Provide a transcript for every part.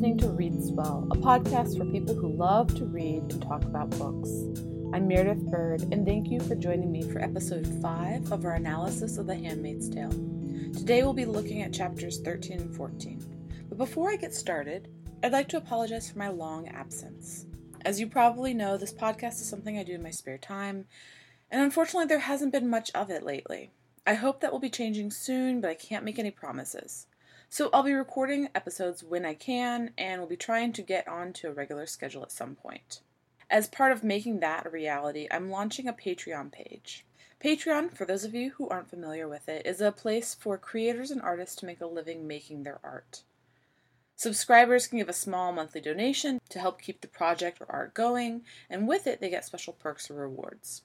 listening to Read Swell, a podcast for people who love to read and talk about books. I'm Meredith Bird, and thank you for joining me for episode 5 of our analysis of The Handmaid's Tale. Today we'll be looking at chapters 13 and 14. But before I get started, I'd like to apologize for my long absence. As you probably know, this podcast is something I do in my spare time, and unfortunately, there hasn't been much of it lately. I hope that will be changing soon, but I can't make any promises. So I'll be recording episodes when I can, and we'll be trying to get on to a regular schedule at some point. As part of making that a reality, I'm launching a Patreon page. Patreon, for those of you who aren't familiar with it, is a place for creators and artists to make a living making their art. Subscribers can give a small monthly donation to help keep the project or art going, and with it, they get special perks or rewards.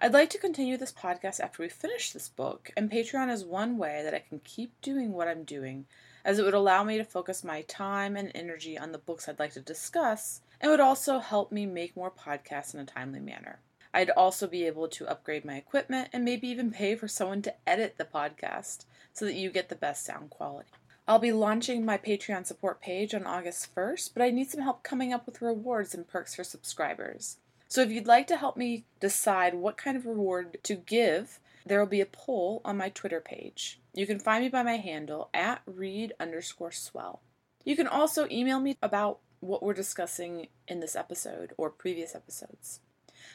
I'd like to continue this podcast after we finish this book, and Patreon is one way that I can keep doing what I'm doing, as it would allow me to focus my time and energy on the books I'd like to discuss, and would also help me make more podcasts in a timely manner. I'd also be able to upgrade my equipment and maybe even pay for someone to edit the podcast so that you get the best sound quality. I'll be launching my Patreon support page on August 1st, but I need some help coming up with rewards and perks for subscribers. So if you'd like to help me decide what kind of reward to give, there will be a poll on my Twitter page. You can find me by my handle at read underscore swell. You can also email me about what we're discussing in this episode or previous episodes.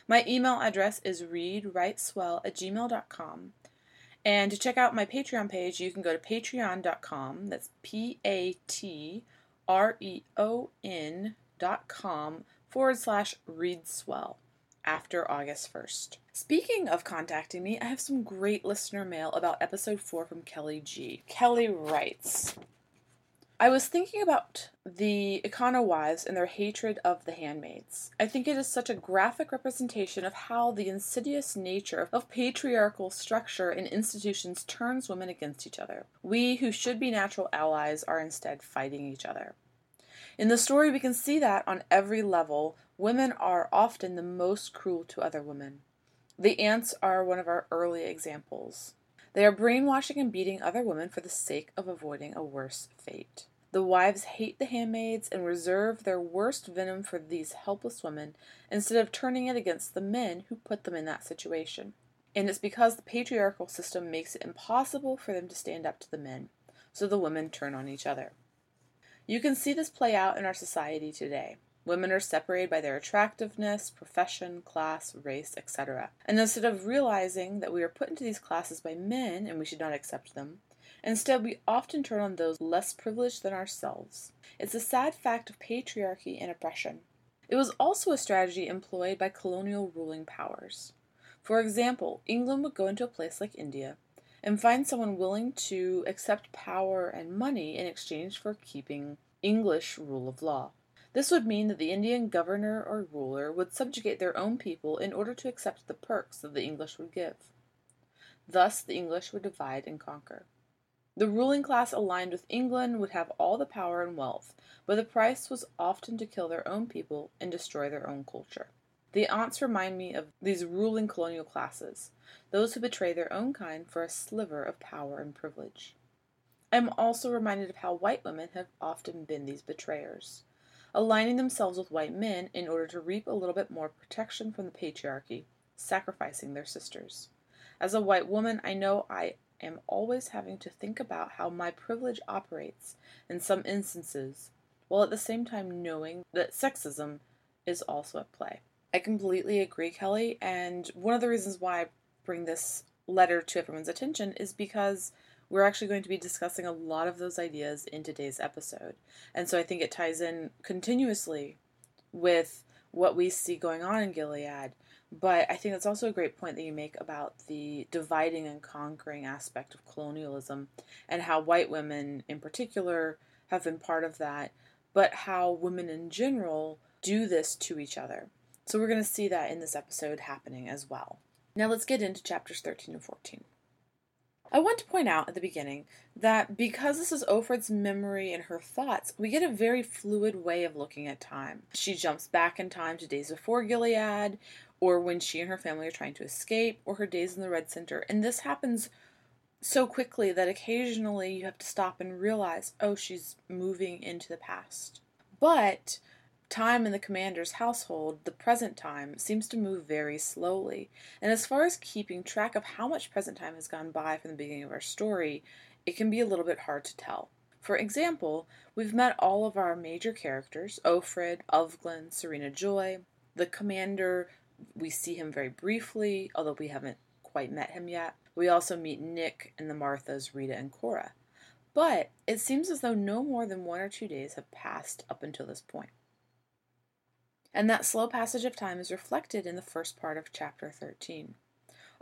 My email address is readwriteswell at gmail.com. And to check out my Patreon page, you can go to patreon.com. That's P A T R E O N dot com forward slash read swell after August 1st. Speaking of contacting me, I have some great listener mail about episode 4 from Kelly G. Kelly writes I was thinking about the Econo wives and their hatred of the handmaids. I think it is such a graphic representation of how the insidious nature of patriarchal structure and institutions turns women against each other. We, who should be natural allies, are instead fighting each other. In the story, we can see that on every level, women are often the most cruel to other women. The aunts are one of our early examples. They are brainwashing and beating other women for the sake of avoiding a worse fate. The wives hate the handmaids and reserve their worst venom for these helpless women instead of turning it against the men who put them in that situation. And it's because the patriarchal system makes it impossible for them to stand up to the men, so the women turn on each other. You can see this play out in our society today. Women are separated by their attractiveness, profession, class, race, etc. And instead of realizing that we are put into these classes by men and we should not accept them, instead we often turn on those less privileged than ourselves. It's a sad fact of patriarchy and oppression. It was also a strategy employed by colonial ruling powers. For example, England would go into a place like India and find someone willing to accept power and money in exchange for keeping English rule of law. This would mean that the Indian governor or ruler would subjugate their own people in order to accept the perks that the English would give. Thus, the English would divide and conquer. The ruling class aligned with England would have all the power and wealth, but the price was often to kill their own people and destroy their own culture. The aunts remind me of these ruling colonial classes, those who betray their own kind for a sliver of power and privilege. I am also reminded of how white women have often been these betrayers, aligning themselves with white men in order to reap a little bit more protection from the patriarchy, sacrificing their sisters. As a white woman, I know I am always having to think about how my privilege operates in some instances, while at the same time knowing that sexism is also at play. I completely agree, Kelly. And one of the reasons why I bring this letter to everyone's attention is because we're actually going to be discussing a lot of those ideas in today's episode. And so I think it ties in continuously with what we see going on in Gilead. But I think that's also a great point that you make about the dividing and conquering aspect of colonialism and how white women in particular have been part of that, but how women in general do this to each other. So we're going to see that in this episode happening as well. Now let's get into chapters 13 and 14. I want to point out at the beginning that because this is Offred's memory and her thoughts, we get a very fluid way of looking at time. She jumps back in time to days before Gilead, or when she and her family are trying to escape, or her days in the Red Center, and this happens so quickly that occasionally you have to stop and realize, oh, she's moving into the past. But time in the commander's household, the present time, seems to move very slowly. And as far as keeping track of how much present time has gone by from the beginning of our story, it can be a little bit hard to tell. For example, we've met all of our major characters Offred, Ofglen, Serena Joy. The commander, we see him very briefly, although we haven't quite met him yet. We also meet Nick and the Marthas, Rita and Cora. But it seems as though no more than one or two days have passed up until this point. And that slow passage of time is reflected in the first part of chapter 13.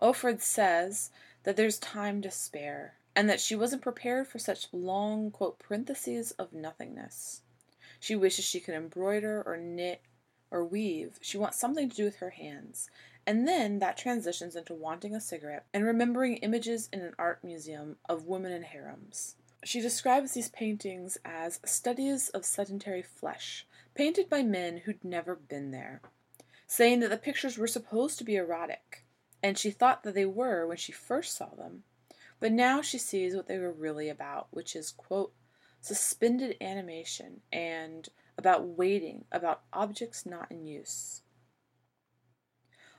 Offred says that there's time to spare, and that she wasn't prepared for such long, quote, parentheses of nothingness. She wishes she could embroider or knit or weave. She wants something to do with her hands. And then that transitions into wanting a cigarette and remembering images in an art museum of women in harems. She describes these paintings as studies of sedentary flesh, painted by men who'd never been there, saying that the pictures were supposed to be erotic, and she thought that they were when she first saw them. But now she sees what they were really about, which is, quote, suspended animation and about waiting, about objects not in use.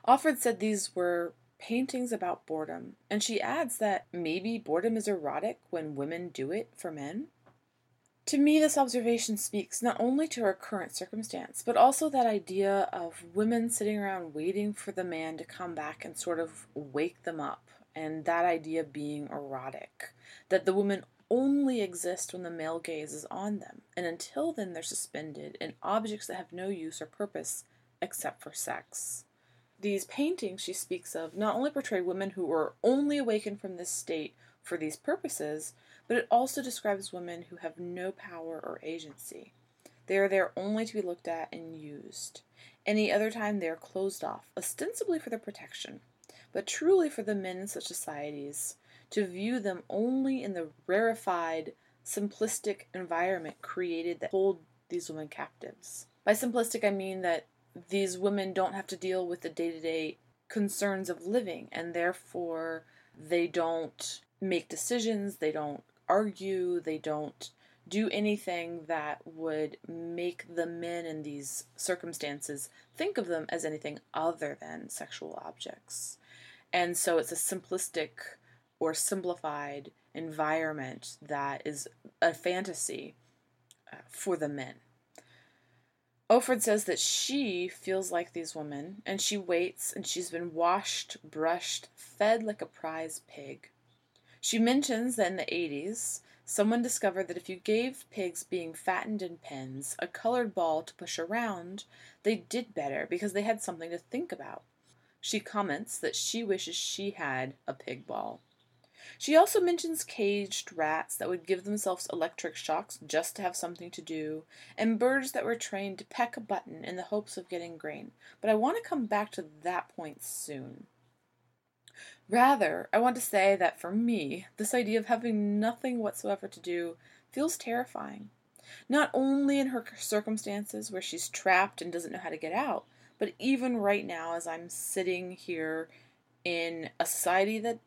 Offred said these were paintings about boredom, and she adds that maybe boredom is erotic when women do it for men. To me, this observation speaks not only to our current circumstance, but also that idea of women sitting around waiting for the man to come back and sort of wake them up and that idea being erotic. That the women only exist when the male gaze is on them, and until then they're suspended in objects that have no use or purpose except for sex. These paintings she speaks of not only portray women who are only awakened from this state for these purposes, but it also describes women who have no power or agency. They are there only to be looked at and used. Any other time they are closed off, ostensibly for their protection, but truly for the men in such societies, to view them only in the rarefied, simplistic environment created that hold these women captives. By simplistic, I mean that these women don't have to deal with the day to day concerns of living, and therefore they don't make decisions, they don't argue, they don't do anything that would make the men in these circumstances think of them as anything other than sexual objects. And so it's a simplistic or simplified environment that is a fantasy uh, for the men. Offred says that she feels like these women, and she waits, and she's been washed, brushed, fed like a prize pig. She mentions that in the 80s, someone discovered that if you gave pigs being fattened in pens a colored ball to push around, they did better because they had something to think about. She comments that she wishes she had a pig ball. She also mentions caged rats that would give themselves electric shocks just to have something to do, and birds that were trained to peck a button in the hopes of getting grain. But I want to come back to that point soon. Rather, I want to say that for me, this idea of having nothing whatsoever to do feels terrifying. Not only in her circumstances where she's trapped and doesn't know how to get out, but even right now, as I'm sitting here in a society that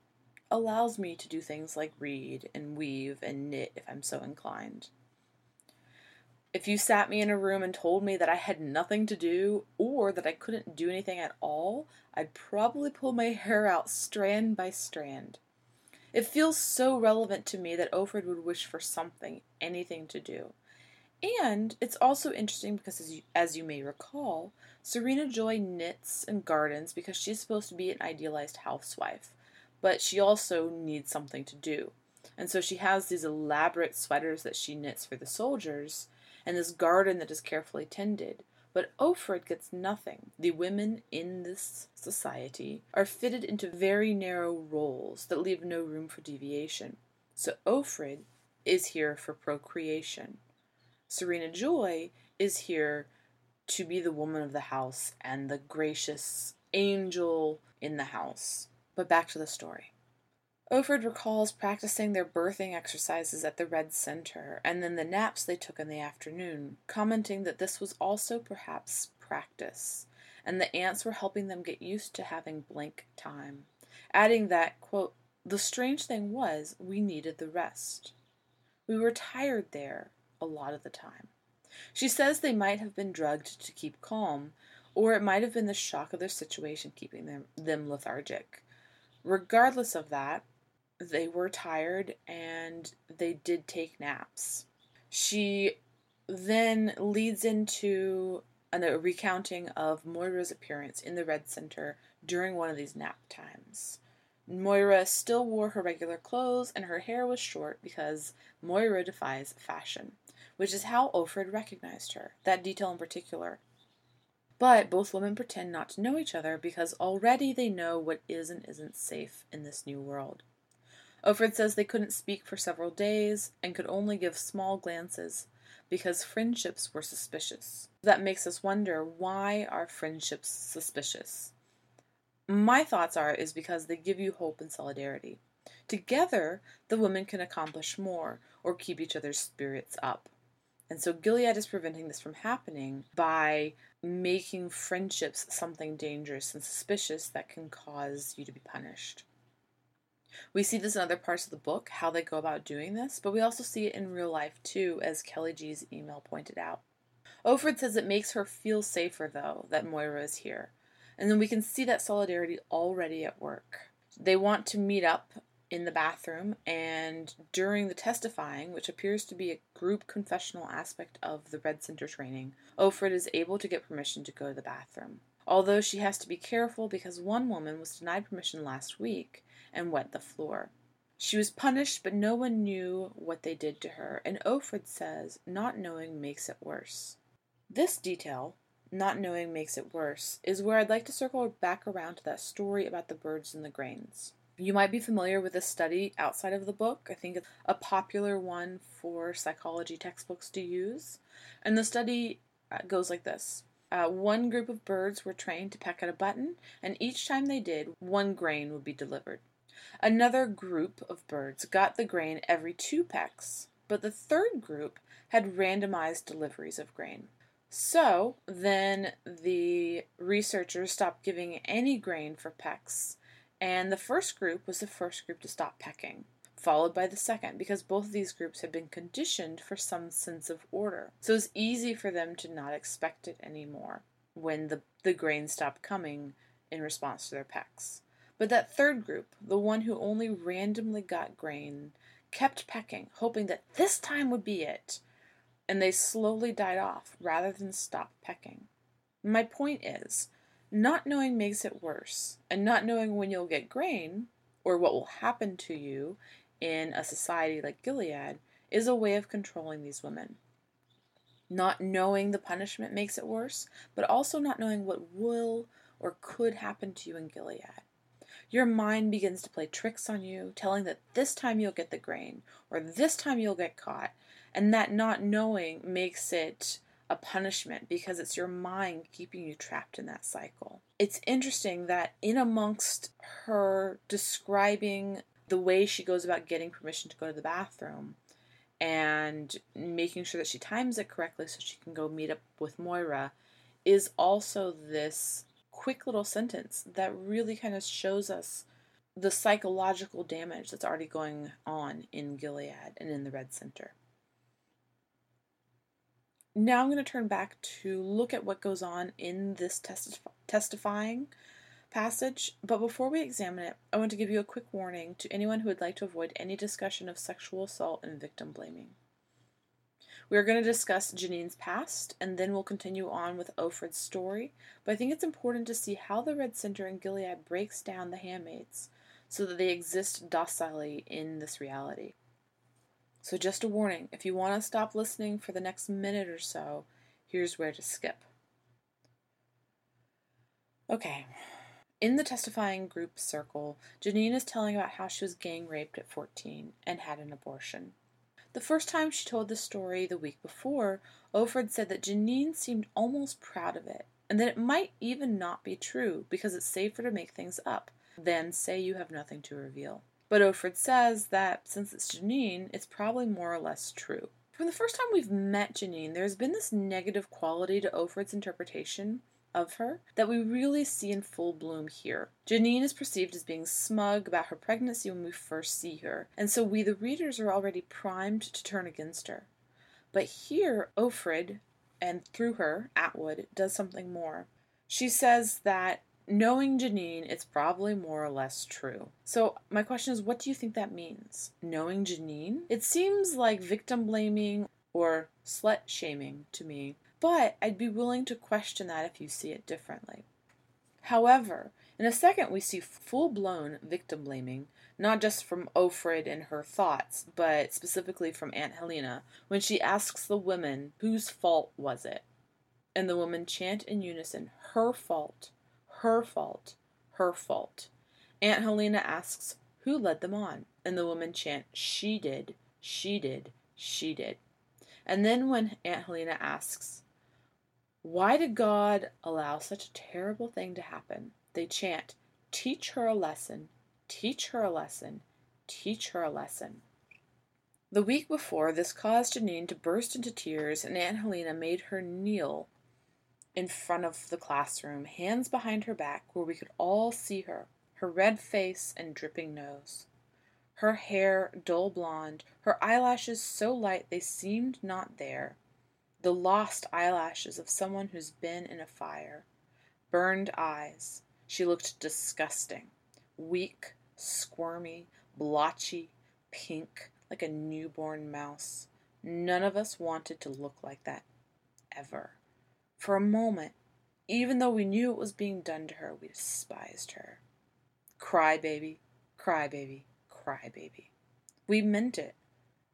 allows me to do things like read and weave and knit if I'm so inclined. If you sat me in a room and told me that I had nothing to do or that I couldn't do anything at all, I'd probably pull my hair out strand by strand. It feels so relevant to me that Offred would wish for something, anything to do. And it's also interesting because, as you, as you may recall, Serena Joy knits and gardens because she's supposed to be an idealized housewife, but she also needs something to do. And so she has these elaborate sweaters that she knits for the soldiers and this garden that is carefully tended. But Offred gets nothing. The women in this society are fitted into very narrow roles that leave no room for deviation. So Offred is here for procreation. Serena Joy is here to be the woman of the house and the gracious angel in the house. But back to the story. Offred recalls practicing their birthing exercises at the Red Center and then the naps they took in the afternoon, commenting that this was also perhaps practice, and the aunts were helping them get used to having blank time, adding that, quote, the strange thing was we needed the rest. We were tired there, a lot of the time. She says they might have been drugged to keep calm, or it might have been the shock of their situation keeping them, them lethargic. Regardless of that, they were tired and they did take naps. She then leads into a recounting of Moira's appearance in the Red Center during one of these nap times. Moira still wore her regular clothes and her hair was short because Moira defies fashion, which is how Offred recognized her, that detail in particular. But both women pretend not to know each other because already they know what is and isn't safe in this new world. Offred says they couldn't speak for several days and could only give small glances because friendships were suspicious. That makes us wonder why are friendships suspicious? My thoughts are is because they give you hope and solidarity. Together, the women can accomplish more or keep each other's spirits up. And so Gilead is preventing this from happening by making friendships something dangerous and suspicious that can cause you to be punished. We see this in other parts of the book, how they go about doing this, but we also see it in real life too, as Kelly G's email pointed out. Offred says it makes her feel safer, though, that Moira is here. And then we can see that solidarity already at work. They want to meet up in the bathroom, and during the testifying, which appears to be a group confessional aspect of the Red Center training, Offred is able to get permission to go to the bathroom. Although she has to be careful because one woman was denied permission last week and wet the floor. She was punished, but no one knew what they did to her, and Offred says not knowing makes it worse. This detail, not knowing makes it worse, is where I'd like to circle back around to that story about the birds and the grains. You might be familiar with this study outside of the book. I think it's a popular one for psychology textbooks to use. And the study uh, goes like this uh, One group of birds were trained to peck at a button, and each time they did, one grain would be delivered. Another group of birds got the grain every two pecks, but the third group had randomized deliveries of grain. So then the researchers stopped giving any grain for pecks, and the first group was the first group to stop pecking, followed by the second, because both of these groups had been conditioned for some sense of order. So it was easy for them to not expect it anymore when the, the grain stopped coming in response to their pecks. But that third group, the one who only randomly got grain, kept pecking, hoping that this time would be it, and they slowly died off rather than stop pecking. My point is, not knowing makes it worse, and not knowing when you'll get grain, or what will happen to you in a society like Gilead, is a way of controlling these women. Not knowing the punishment makes it worse, but also not knowing what will or could happen to you in Gilead. Your mind begins to play tricks on you, telling that this time you'll get the grain, or this time you'll get caught, and that not knowing makes it a punishment because it's your mind keeping you trapped in that cycle. It's interesting that in amongst her describing the way she goes about getting permission to go to the bathroom and making sure that she times it correctly so she can go meet up with Moira is also this quick little sentence that really kind of shows us the psychological damage that's already going on in Gilead and in the Red Center. Now I'm going to turn back to look at what goes on in this testif- testifying passage, but before we examine it, I want to give you a quick warning to anyone who would like to avoid any discussion of sexual assault and victim blaming. We are going to discuss Janine's past, and then we'll continue on with Offred's story, but I think it's important to see how the Red Center in Gilead breaks down the handmaids so that they exist docilely in this reality. So, just a warning if you want to stop listening for the next minute or so, here's where to skip. Okay. In the testifying group circle, Janine is telling about how she was gang raped at 14 and had an abortion. The first time she told the story the week before, Offred said that Janine seemed almost proud of it, and that it might even not be true because it's safer to make things up than say you have nothing to reveal. But Offred says that since it's Janine, it's probably more or less true. From the first time we've met Janine, there's been this negative quality to Offred's interpretation of her that we really see in full bloom here. Janine is perceived as being smug about her pregnancy when we first see her, and so we, the readers, are already primed to turn against her. But here, Offred, and through her, Atwood, does something more. She says that knowing Janine, it's probably more or less true. So, my question is, what do you think that means? Knowing Janine? It seems like victim blaming or slut shaming to me, but I'd be willing to question that if you see it differently. However, in a second, we see full blown victim blaming, not just from Offred and her thoughts, but specifically from Aunt Helena, when she asks the women, whose fault was it? And the women chant in unison, her fault, her fault, her fault. Aunt Helena asks, who led them on? And the women chant, she did, she did, she did. And then when Aunt Helena asks, why did God allow such a terrible thing to happen? They chant, Teach her a lesson, teach her a lesson, teach her a lesson. The week before, this caused Janine to burst into tears, and Aunt Helena made her kneel in front of the classroom, hands behind her back, where we could all see her, her red face and dripping nose. Her hair dull blonde, her eyelashes so light they seemed not there, the lost eyelashes of someone who's been in a fire, burned eyes, she looked disgusting, weak, squirmy, blotchy, pink, like a newborn mouse. None of us wanted to look like that ever. For a moment, even though we knew it was being done to her, we despised her. Cry baby, cry baby, cry baby. We meant it,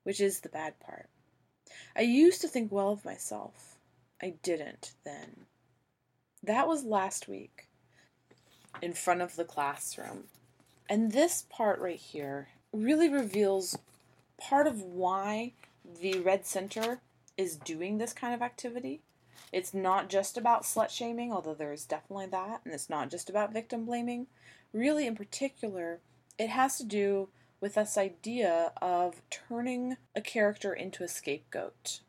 which is the bad part. I used to think well of myself. I didn't then. That was last week in front of the classroom. And this part right here really reveals part of why the Red Center is doing this kind of activity. It's not just about slut shaming, although there is definitely that, and it's not just about victim blaming. Really, in particular, it has to do with this idea of turning a character into a scapegoat.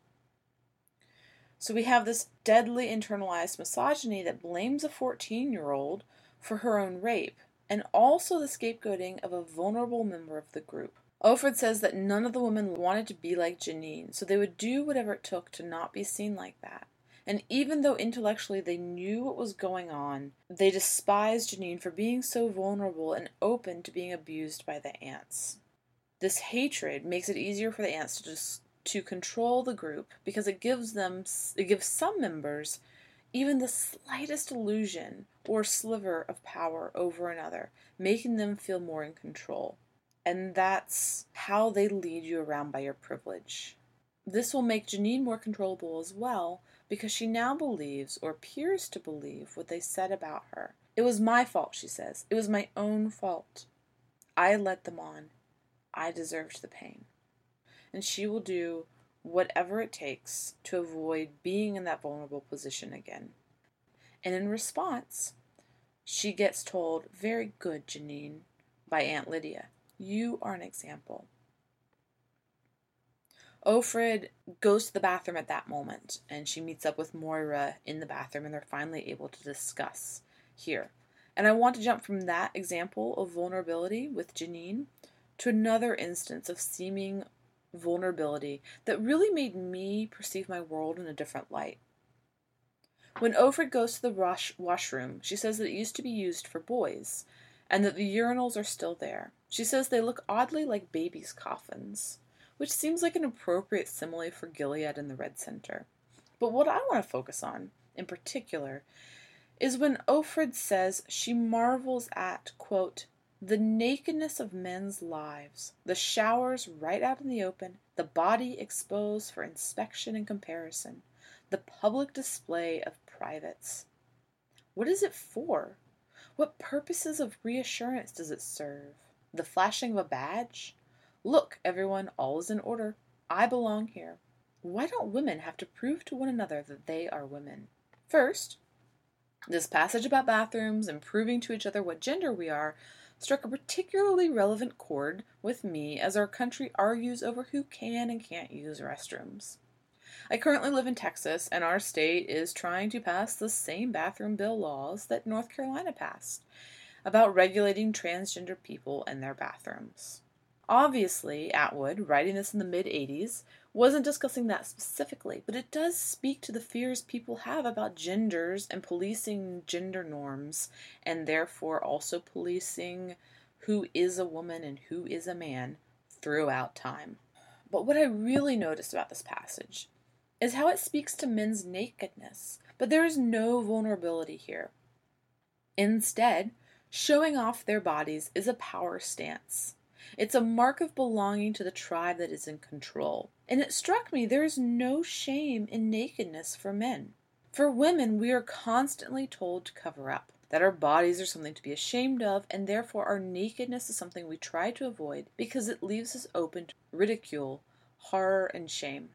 So we have this deadly internalized misogyny that blames a 14 year old for her own rape, and also the scapegoating of a vulnerable member of the group. Offred says that none of the women wanted to be like Janine, so they would do whatever it took to not be seen like that. And even though intellectually they knew what was going on, they despised Janine for being so vulnerable and open to being abused by the aunts. This hatred makes it easier for the aunts to just to control the group because it gives them it gives some members even the slightest illusion or sliver of power over another, making them feel more in control. And that's how they lead you around by your privilege. This will make Janine more controllable as well because she now believes or appears to believe what they said about her. It was my fault, she says. It was my own fault. I led them on. I deserved the pain. And she will do whatever it takes to avoid being in that vulnerable position again. And in response, she gets told, Very good, Janine, by Aunt Lydia. You are an example. Offred goes to the bathroom at that moment, and she meets up with Moira in the bathroom, and they're finally able to discuss here. And I want to jump from that example of vulnerability with Janine to another instance of seeming vulnerability that really made me perceive my world in a different light. When Offred goes to the wash- washroom, she says that it used to be used for boys, and that the urinals are still there. She says they look oddly like babies' coffins, which seems like an appropriate simile for Gilead and the Red Center. But what I want to focus on, in particular, is when Offred says she marvels at, quote, the nakedness of men's lives, the showers right out in the open, the body exposed for inspection and comparison, the public display of privates. What is it for? What purposes of reassurance does it serve? The flashing of a badge? Look, everyone, all is in order. I belong here. Why don't women have to prove to one another that they are women? First, this passage about bathrooms and proving to each other what gender we are struck a particularly relevant chord with me as our country argues over who can and can't use restrooms. I currently live in Texas, and our state is trying to pass the same bathroom bill laws that North Carolina passed about regulating transgender people and their bathrooms. Obviously, Atwood, writing this in the mid 80s, wasn't discussing that specifically, but it does speak to the fears people have about genders and policing gender norms, and therefore also policing who is a woman and who is a man throughout time. But what I really noticed about this passage is how it speaks to men's nakedness, but there is no vulnerability here. Instead, showing off their bodies is a power stance. It's a mark of belonging to the tribe that is in control. And it struck me there is no shame in nakedness for men. For women, we are constantly told to cover up, that our bodies are something to be ashamed of, and therefore our nakedness is something we try to avoid because it leaves us open to ridicule, horror, and shame.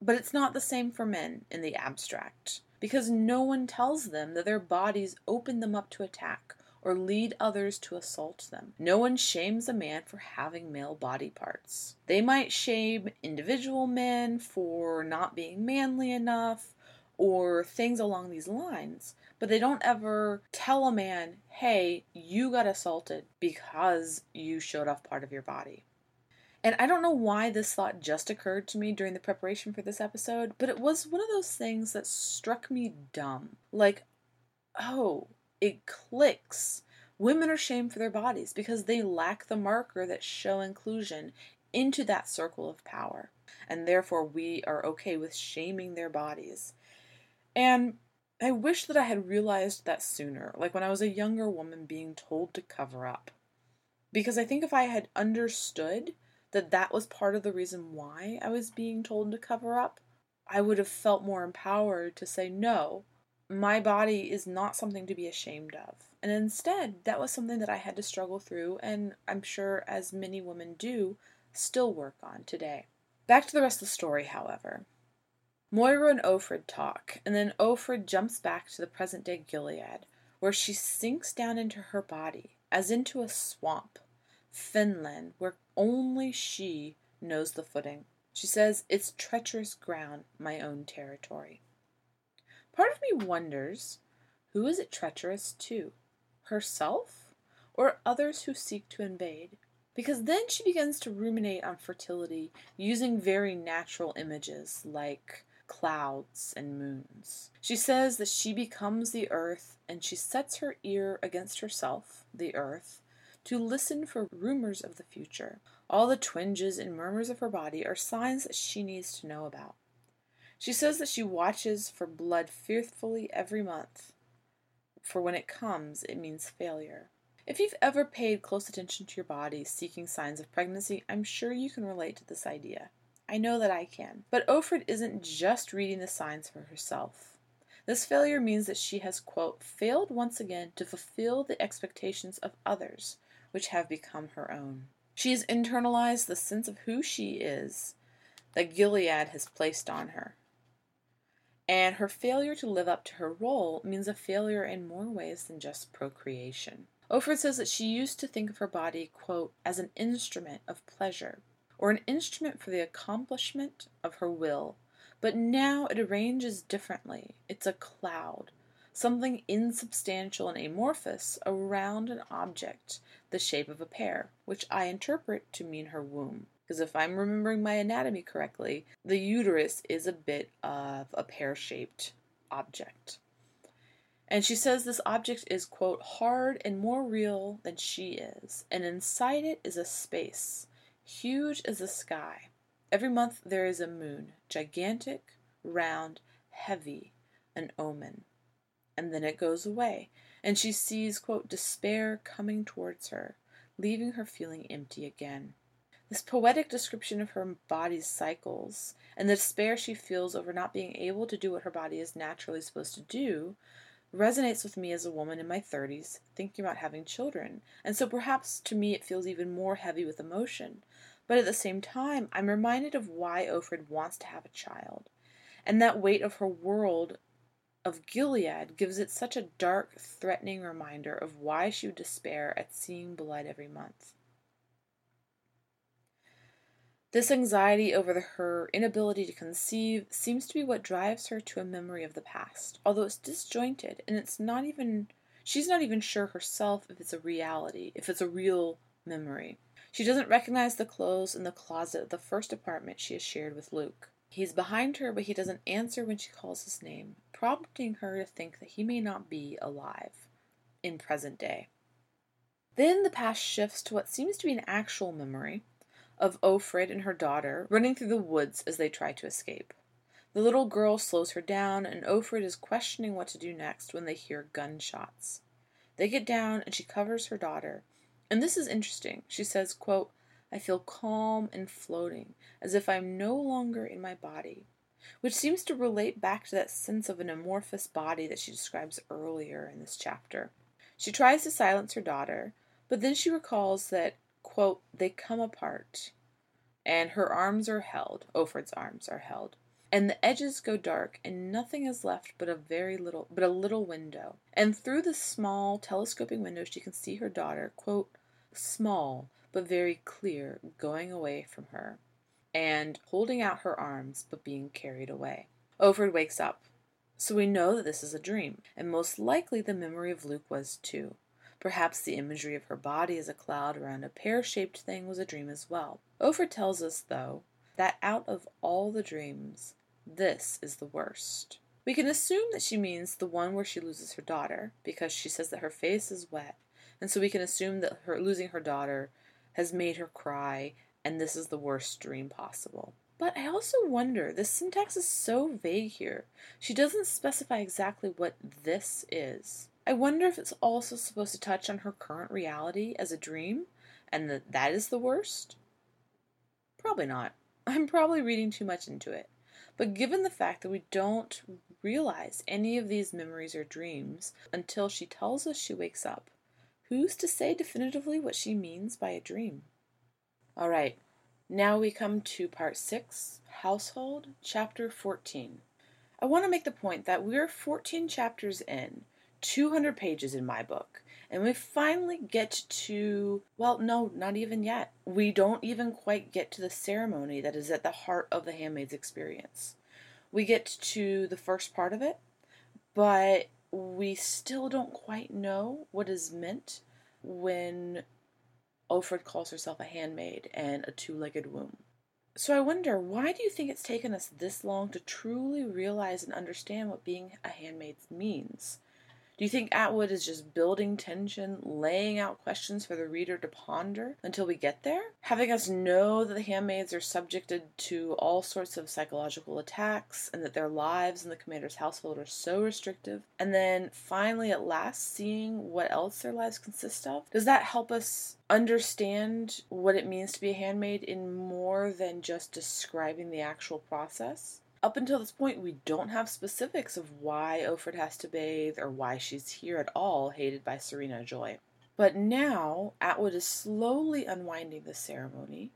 But it's not the same for men in the abstract, because no one tells them that their bodies open them up to attack or lead others to assault them. No one shames a man for having male body parts. They might shame individual men for not being manly enough or things along these lines, but they don't ever tell a man, hey, you got assaulted because you showed off part of your body. And I don't know why this thought just occurred to me during the preparation for this episode, but it was one of those things that struck me dumb. Like, oh, it clicks. Women are shamed for their bodies because they lack the marker that show inclusion into that circle of power. And therefore, we are okay with shaming their bodies. And I wish that I had realized that sooner, like when I was a younger woman being told to cover up. Because I think if I had understood that that was part of the reason why I was being told to cover up, I would have felt more empowered to say, no, my body is not something to be ashamed of. And instead, that was something that I had to struggle through, and I'm sure, as many women do, still work on today. Back to the rest of the story, however. Moira and Offred talk, and then Offred jumps back to the present day Gilead, where she sinks down into her body, as into a swamp, Fenland, where only she knows the footing. She says, It's treacherous ground, my own territory. Part of me wonders who is it treacherous to? Herself? Or others who seek to invade? Because then she begins to ruminate on fertility using very natural images like clouds and moons. She says that she becomes the earth and she sets her ear against herself, the earth, to listen for rumors of the future. All the twinges and murmurs of her body are signs that she needs to know about. She says that she watches for blood fearfully every month, for when it comes, it means failure. If you've ever paid close attention to your body seeking signs of pregnancy, I'm sure you can relate to this idea. I know that I can. But Offred isn't just reading the signs for herself. This failure means that she has, quote, failed once again to fulfill the expectations of others, which have become her own. She has internalized the sense of who she is that Gilead has placed on her. And her failure to live up to her role means a failure in more ways than just procreation. Offred says that she used to think of her body, quote, as an instrument of pleasure, or an instrument for the accomplishment of her will, but now it arranges differently. It's a cloud, something insubstantial and amorphous around an object the shape of a pear, which I interpret to mean her womb. Because if I'm remembering my anatomy correctly, the uterus is a bit of a pear shaped object. And she says this object is, quote, hard and more real than she is, and inside it is a space, huge as the sky. Every month there is a moon, gigantic, round, heavy, an omen. And then it goes away, and she sees, quote, despair coming towards her, leaving her feeling empty again. This poetic description of her body's cycles and the despair she feels over not being able to do what her body is naturally supposed to do resonates with me as a woman in my 30s thinking about having children. And so perhaps to me it feels even more heavy with emotion. But at the same time, I'm reminded of why Offred wants to have a child. And that weight of her world of Gilead gives it such a dark, threatening reminder of why she would despair at seeing blood every month. This anxiety over her inability to conceive seems to be what drives her to a memory of the past, although it's disjointed and it's not even she's not even sure herself if it's a reality, if it's a real memory. She doesn't recognize the clothes in the closet of the first apartment she has shared with Luke. He's behind her, but he doesn't answer when she calls his name, prompting her to think that he may not be alive in present day. Then the past shifts to what seems to be an actual memory of Offred and her daughter running through the woods as they try to escape. The little girl slows her down, and Offred is questioning what to do next when they hear gunshots. They get down, and she covers her daughter. And this is interesting. She says, quote, I feel calm and floating, as if I'm no longer in my body, which seems to relate back to that sense of an amorphous body that she describes earlier in this chapter. She tries to silence her daughter, but then she recalls that, quote, they come apart, and her arms are held, Offred's arms are held, and the edges go dark, and nothing is left but a very little, but a little window. And through the small telescoping window she can see her daughter, quote, small, but very clear, going away from her, and holding out her arms, but being carried away. Offred wakes up. So we know that this is a dream, and most likely the memory of Luke was too. Perhaps the imagery of her body as a cloud around a pear shaped thing was a dream as well. Offred tells us, though, that out of all the dreams, this is the worst. We can assume that she means the one where she loses her daughter, because she says that her face is wet, and so we can assume that her losing her daughter has made her cry, and this is the worst dream possible. But I also wonder, the syntax is so vague here. She doesn't specify exactly what this is. I wonder if it's also supposed to touch on her current reality as a dream, and that that is the worst? Probably not. I'm probably reading too much into it. But given the fact that we don't realize any of these memories or dreams until she tells us she wakes up, Who's to say definitively what she means by a dream? All right, now we come to part six Household, chapter 14. I want to make the point that we're 14 chapters in, 200 pages in my book, and we finally get to, well, no, not even yet. We don't even quite get to the ceremony that is at the heart of the handmaid's experience. We get to the first part of it, but we still don't quite know what is meant when Offred calls herself a handmaid and a two legged womb. So I wonder, why do you think it's taken us this long to truly realize and understand what being a handmaid means? Do you think Atwood is just building tension, laying out questions for the reader to ponder until we get there? Having us know that the handmaids are subjected to all sorts of psychological attacks and that their lives in the commander's household are so restrictive, and then finally at last seeing what else their lives consist of? Does that help us understand what it means to be a handmaid in more than just describing the actual process? Up until this point, we don't have specifics of why Offred has to bathe or why she's here at all, hated by Serena Joy. But now, Atwood is slowly unwinding the ceremony,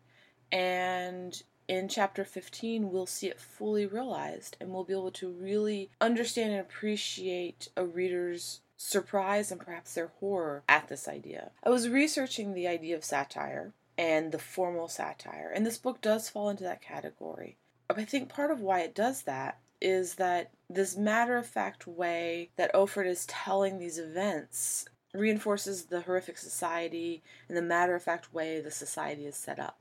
and in chapter 15, we'll see it fully realized, and we'll be able to really understand and appreciate a reader's surprise and perhaps their horror at this idea. I was researching the idea of satire and the formal satire, and this book does fall into that category. I think part of why it does that is that this matter of fact way that Offred is telling these events reinforces the horrific society and the matter of fact way the society is set up.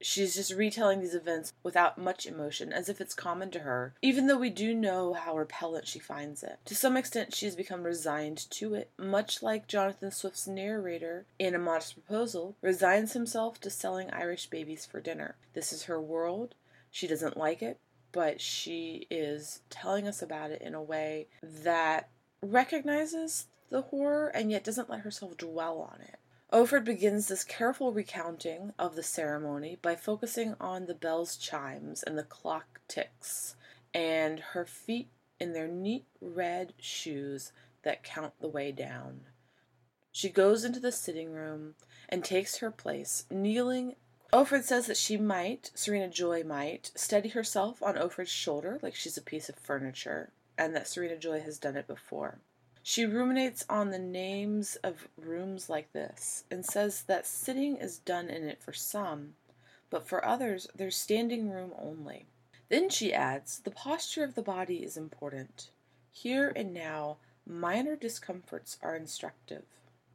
She's just retelling these events without much emotion, as if it's common to her, even though we do know how repellent she finds it. To some extent, she has become resigned to it, much like Jonathan Swift's narrator in A Modest Proposal resigns himself to selling Irish babies for dinner. This is her world, she doesn't like it, but she is telling us about it in a way that recognizes the horror and yet doesn't let herself dwell on it. Offred begins this careful recounting of the ceremony by focusing on the bell's chimes and the clock ticks, and her feet in their neat red shoes that count the way down. She goes into the sitting room and takes her place, kneeling Offred says that she might, Serena Joy might, steady herself on Offred's shoulder like she's a piece of furniture, and that Serena Joy has done it before. She ruminates on the names of rooms like this and says that sitting is done in it for some, but for others there's standing room only. Then she adds, the posture of the body is important. Here and now, minor discomforts are instructive.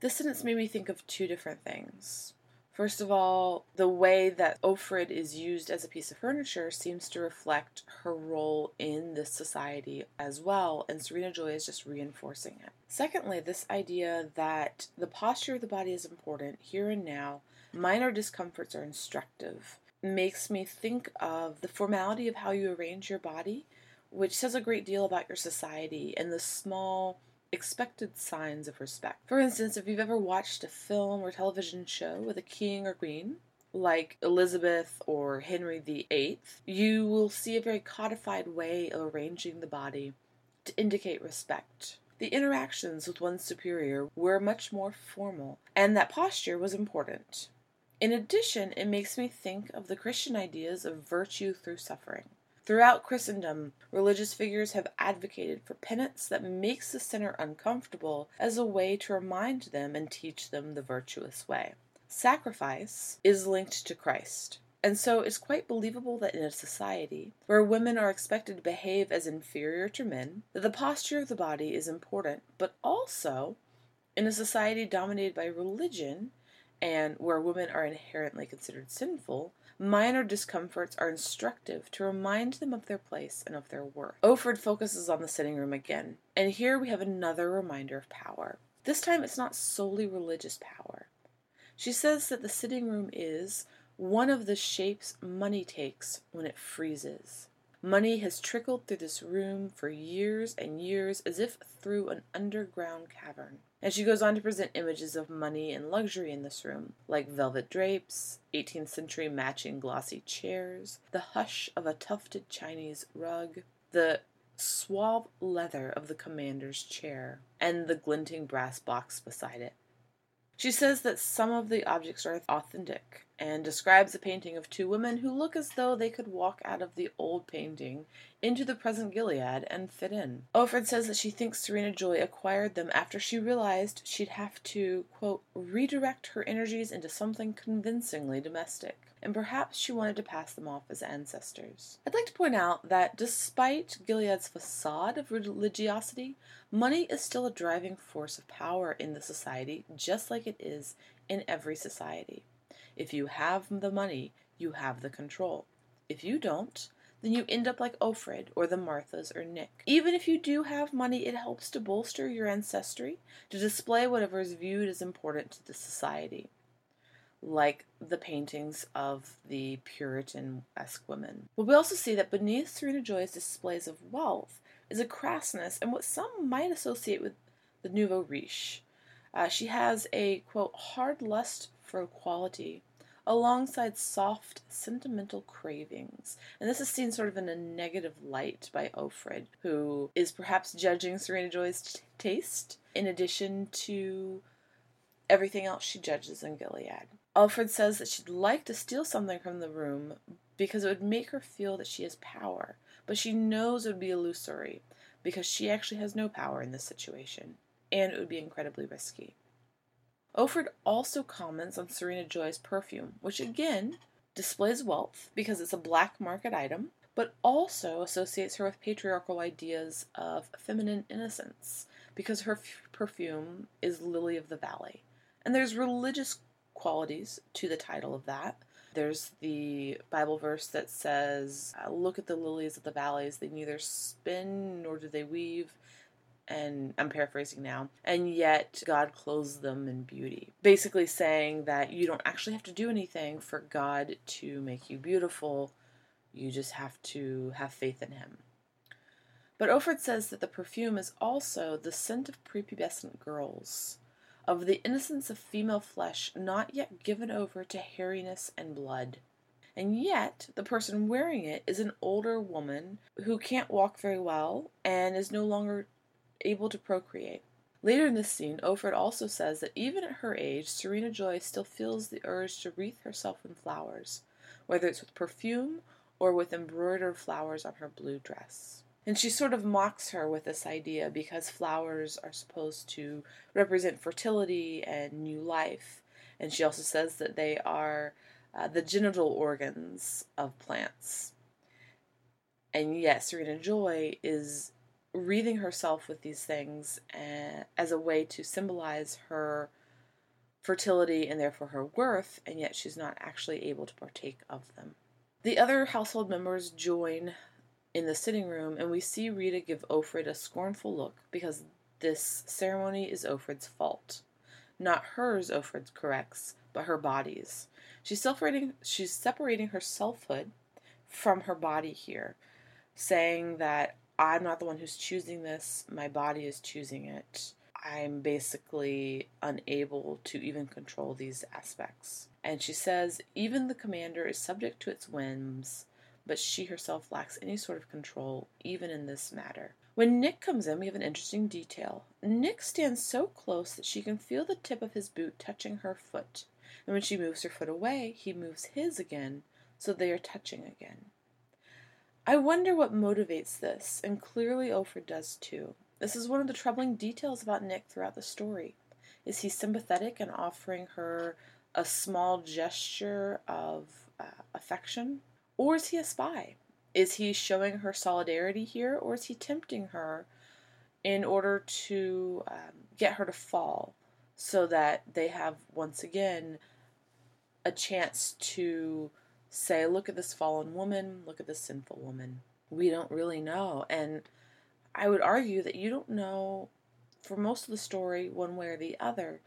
This sentence made me think of two different things. First of all, the way that Offred is used as a piece of furniture seems to reflect her role in this society as well, and Serena Joy is just reinforcing it. Secondly, this idea that the posture of the body is important here and now, minor discomforts are instructive, makes me think of the formality of how you arrange your body, which says a great deal about your society, and the small expected signs of respect. For instance, if you've ever watched a film or television show with a king or queen, like Elizabeth or Henry VIII, you will see a very codified way of arranging the body to indicate respect. The interactions with one's superior were much more formal, and that posture was important. In addition, it makes me think of the Christian ideas of virtue through suffering. Throughout Christendom, religious figures have advocated for penance that makes the sinner uncomfortable as a way to remind them and teach them the virtuous way. Sacrifice is linked to Christ. And so it's quite believable that in a society where women are expected to behave as inferior to men, that the posture of the body is important, but also in a society dominated by religion and where women are inherently considered sinful, Minor discomforts are instructive to remind them of their place and of their worth. Offred focuses on the sitting room again, and here we have another reminder of power. This time it's not solely religious power. She says that the sitting room is one of the shapes money takes when it freezes. Money has trickled through this room for years and years as if through an underground cavern. And she goes on to present images of money and luxury in this room, like velvet drapes, 18th century matching glossy chairs, the hush of a tufted Chinese rug, the suave leather of the commander's chair, and the glinting brass box beside it. She says that some of the objects are authentic and describes a painting of two women who look as though they could walk out of the old painting into the present Gilead and fit in. Offred says that she thinks Serena Joy acquired them after she realized she'd have to, quote, redirect her energies into something convincingly domestic and perhaps she wanted to pass them off as ancestors. I'd like to point out that despite Gilead's facade of religiosity, money is still a driving force of power in the society, just like it is in every society. If you have the money, you have the control. If you don't, then you end up like Offred or the Marthas or Nick. Even if you do have money, it helps to bolster your ancestry, to display whatever is viewed as important to the society like the paintings of the Puritan esque women. But we also see that beneath Serena Joy's displays of wealth is a crassness and what some might associate with the nouveau riche. Uh, she has a quote hard lust for equality alongside soft sentimental cravings and this is seen sort of in a negative light by Offred who is perhaps judging Serena Joy's t- taste in addition to everything else she judges in Gilead. Offred says that she'd like to steal something from the room because it would make her feel that she has power, but she knows it would be illusory because she actually has no power in this situation, and it would be incredibly risky. Offred also comments on Serena Joy's perfume, which again displays wealth because it's a black market item, but also associates her with patriarchal ideas of feminine innocence because her f- perfume is Lily of the Valley. And there's religious qualities to the title of that. There's the Bible verse that says, Look at the lilies of the valleys, they neither spin nor do they weave. And I'm paraphrasing now, and yet God clothes them in beauty. Basically, saying that you don't actually have to do anything for God to make you beautiful, you just have to have faith in Him. But Offred says that the perfume is also the scent of prepubescent girls of the innocence of female flesh not yet given over to hairiness and blood. And yet, the person wearing it is an older woman who can't walk very well and is no longer able to procreate. Later in this scene, Offred also says that even at her age, Serena Joy still feels the urge to wreath herself in flowers, whether it's with perfume or with embroidered flowers on her blue dress. And she sort of mocks her with this idea because flowers are supposed to represent fertility and new life. And she also says that they are uh, the genital organs of plants. And yet, Serena Joy is wreathing herself with these things uh, as a way to symbolize her fertility and therefore her worth, and yet she's not actually able to partake of them. The other household members join in the sitting room, and we see Rita give Offred a scornful look because this ceremony is Offred's fault. Not hers, Offred corrects, but her body's. She's separating, she's separating her selfhood from her body here, saying that I'm not the one who's choosing this, my body is choosing it. I'm basically unable to even control these aspects. And she says, even the commander is subject to its whims, but she herself lacks any sort of control, even in this matter. When Nick comes in, we have an interesting detail. Nick stands so close that she can feel the tip of his boot touching her foot. And when she moves her foot away, he moves his again, so they are touching again. I wonder what motivates this, and clearly Offred does too. This is one of the troubling details about Nick throughout the story. Is he sympathetic and offering her a small gesture of uh, affection? Or is he a spy? Is he showing her solidarity here, or is he tempting her in order to um, get her to fall so that they have once again a chance to say, Look at this fallen woman, look at this sinful woman? We don't really know. And I would argue that you don't know for most of the story one way or the other,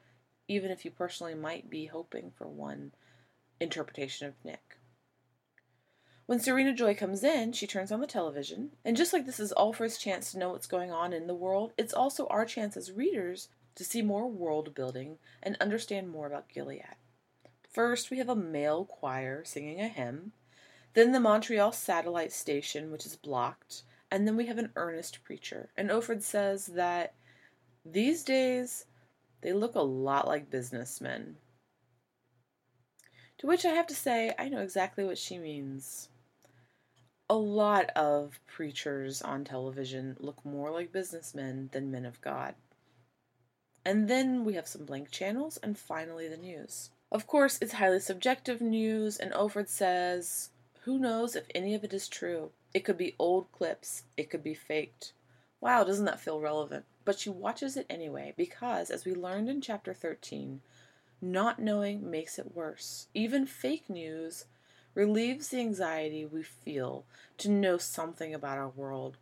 even if you personally might be hoping for one interpretation of Nick. When Serena Joy comes in, she turns on the television, and just like this is Offred's chance to know what's going on in the world, it's also our chance as readers to see more world building and understand more about Gilead. First, we have a male choir singing a hymn, then the Montreal satellite station, which is blocked, and then we have an earnest preacher. And Offred says that these days they look a lot like businessmen. To which I have to say, I know exactly what she means. A lot of preachers on television look more like businessmen than men of God. And then we have some blank channels, and finally the news. Of course, it's highly subjective news, and Offred says, Who knows if any of it is true? It could be old clips, it could be faked. Wow, doesn't that feel relevant? But she watches it anyway because, as we learned in chapter 13, not knowing makes it worse. Even fake news relieves the anxiety we feel to know something about our world.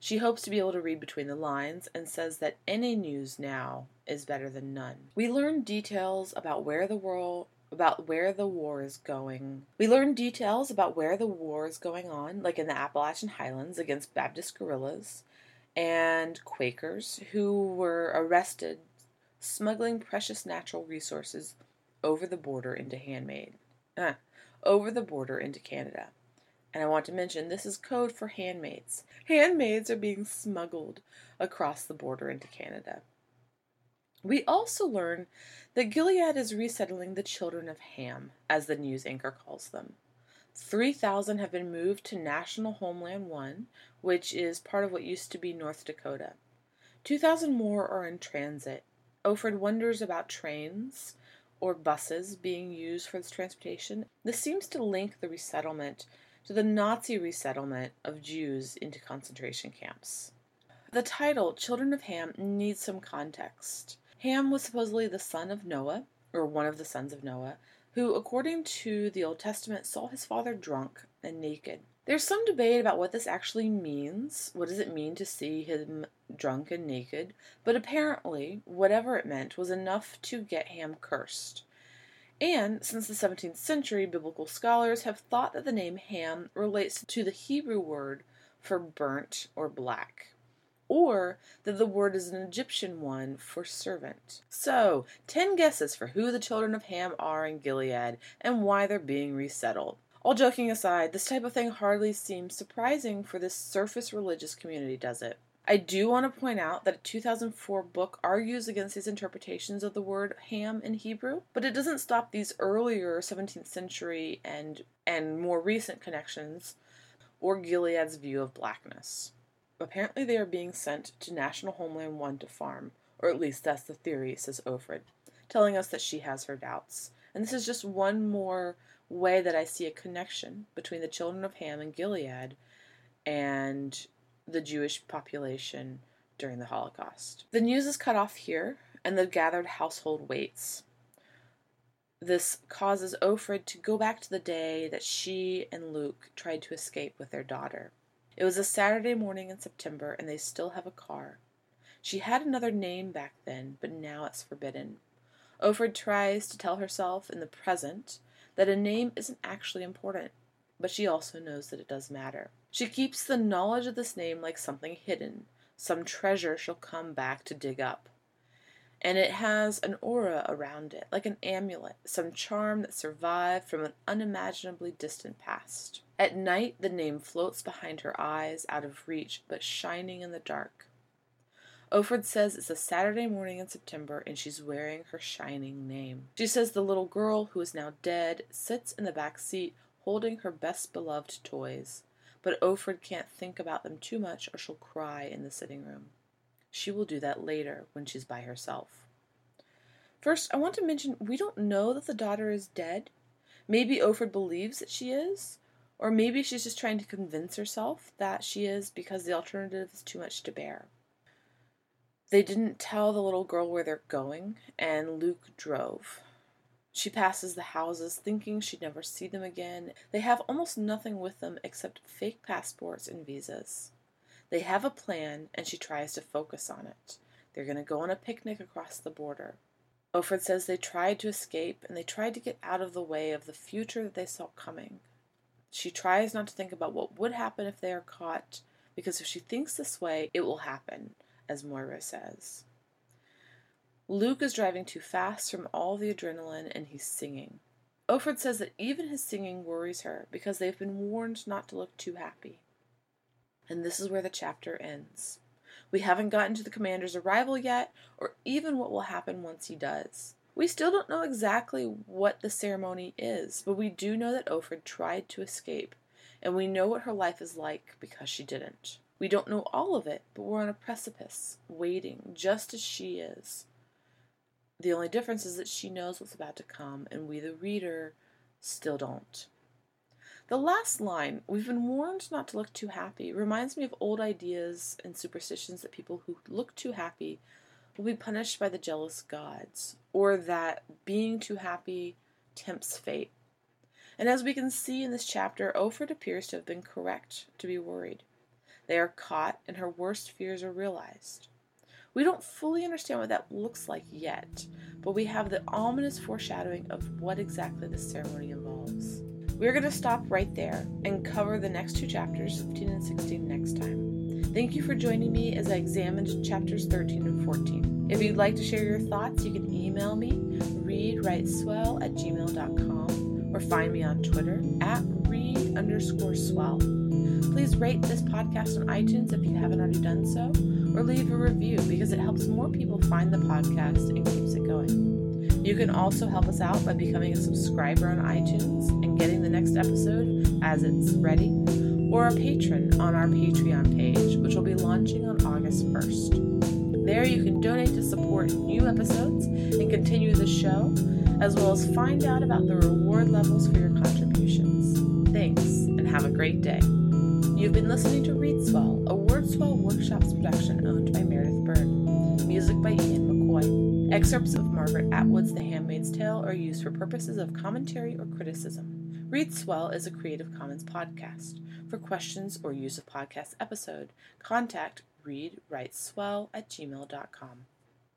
She hopes to be able to read between the lines and says that any news now is better than none. We learn details about where the world about where the war is going. We learn details about where the war is going on, like in the Appalachian Highlands against Baptist guerrillas and Quakers who were arrested smuggling precious natural resources over the border into Handmaid. Uh, over the border into Canada. And I want to mention this is code for handmaids. Handmaids are being smuggled across the border into Canada. We also learn that Gilead is resettling the children of Ham, as the news anchor calls them. 3,000 have been moved to National Homeland 1, which is part of what used to be North Dakota. 2,000 more are in transit. Offred wonders about trains or buses being used for this transportation. This seems to link the resettlement to the Nazi resettlement of Jews into concentration camps. The title, Children of Ham, needs some context. Ham was supposedly the son of Noah, or one of the sons of Noah, who, according to the Old Testament, saw his father drunk and naked. There's some debate about what this actually means. What does it mean to see him drunk and naked? But apparently, whatever it meant was enough to get Ham cursed. And since the 17th century, biblical scholars have thought that the name Ham relates to the Hebrew word for burnt or black or that the word is an Egyptian one for servant. So, 10 guesses for who the children of Ham are in Gilead and why they're being resettled. All joking aside, this type of thing hardly seems surprising for this surface religious community, does it? I do want to point out that a 2004 book argues against these interpretations of the word ham in Hebrew, but it doesn't stop these earlier 17th century and and more recent connections or Gilead's view of blackness. Apparently they are being sent to National Homeland 1 to farm, or at least that's the theory, says Offred, telling us that she has her doubts. And this is just one more way that I see a connection between the children of Ham and Gilead and the Jewish population during the Holocaust. The news is cut off here, and the gathered household waits. This causes Offred to go back to the day that she and Luke tried to escape with their daughter. It was a Saturday morning in September, and they still have a car. She had another name back then, but now it's forbidden. Offred tries to tell herself in the present that a name isn't actually important, but she also knows that it does matter. She keeps the knowledge of this name like something hidden, some treasure she'll come back to dig up. And it has an aura around it, like an amulet, some charm that survived from an unimaginably distant past. At night, the name floats behind her eyes, out of reach, but shining in the dark. Offred says it's a Saturday morning in September and she's wearing her shining name. She says the little girl, who is now dead, sits in the back seat holding her best beloved toys, but Offred can't think about them too much or she'll cry in the sitting room. She will do that later when she's by herself. First, I want to mention we don't know that the daughter is dead. Maybe Offred believes that she is, or maybe she's just trying to convince herself that she is because the alternative is too much to bear. They didn't tell the little girl where they're going, and Luke drove. She passes the houses thinking she'd never see them again. They have almost nothing with them except fake passports and visas. They have a plan, and she tries to focus on it. They're going to go on a picnic across the border. Offred says they tried to escape and they tried to get out of the way of the future that they saw coming. She tries not to think about what would happen if they are caught, because if she thinks this way, it will happen as Moira says. Luke is driving too fast from all the adrenaline and he's singing. Offred says that even his singing worries her because they've been warned not to look too happy. And this is where the chapter ends. We haven't gotten to the commander's arrival yet, or even what will happen once he does. We still don't know exactly what the ceremony is, but we do know that Offred tried to escape, and we know what her life is like because she didn't. We don't know all of it, but we're on a precipice, waiting, just as she is. The only difference is that she knows what's about to come, and we, the reader, still don't. The last line, we've been warned not to look too happy, reminds me of old ideas and superstitions that people who look too happy will be punished by the jealous gods, or that being too happy tempts fate. And as we can see in this chapter, Offred appears to have been correct to be worried. They are caught, and her worst fears are realized. We don't fully understand what that looks like yet, but we have the ominous foreshadowing of what exactly this ceremony involves. We're going to stop right there and cover the next two chapters, 15 and 16, next time. Thank you for joining me as I examined chapters 13 and 14. If you'd like to share your thoughts, you can email me, readwriteswell at gmail.com, or find me on Twitter at read underscore swell. Please rate this podcast on iTunes if you haven't already done so, or leave a review because it helps more people find the podcast and keeps it going. You can also help us out by becoming a subscriber on iTunes and getting the next episode as it's ready, or a patron on our Patreon page, which will be launching on August 1st. There you can donate to support new episodes and continue the show, as well as find out about the reward levels for your contributions. Thanks, and have a great day. You've been listening to Read Swell, a WordSwell Workshops production owned by Meredith Bird. Music by Ian McCoy. Excerpts of Margaret Atwood's The Handmaid's Tale are used for purposes of commentary or criticism. Read Swell is a Creative Commons podcast. For questions or use of podcast episode, contact readwriteswell at gmail.com.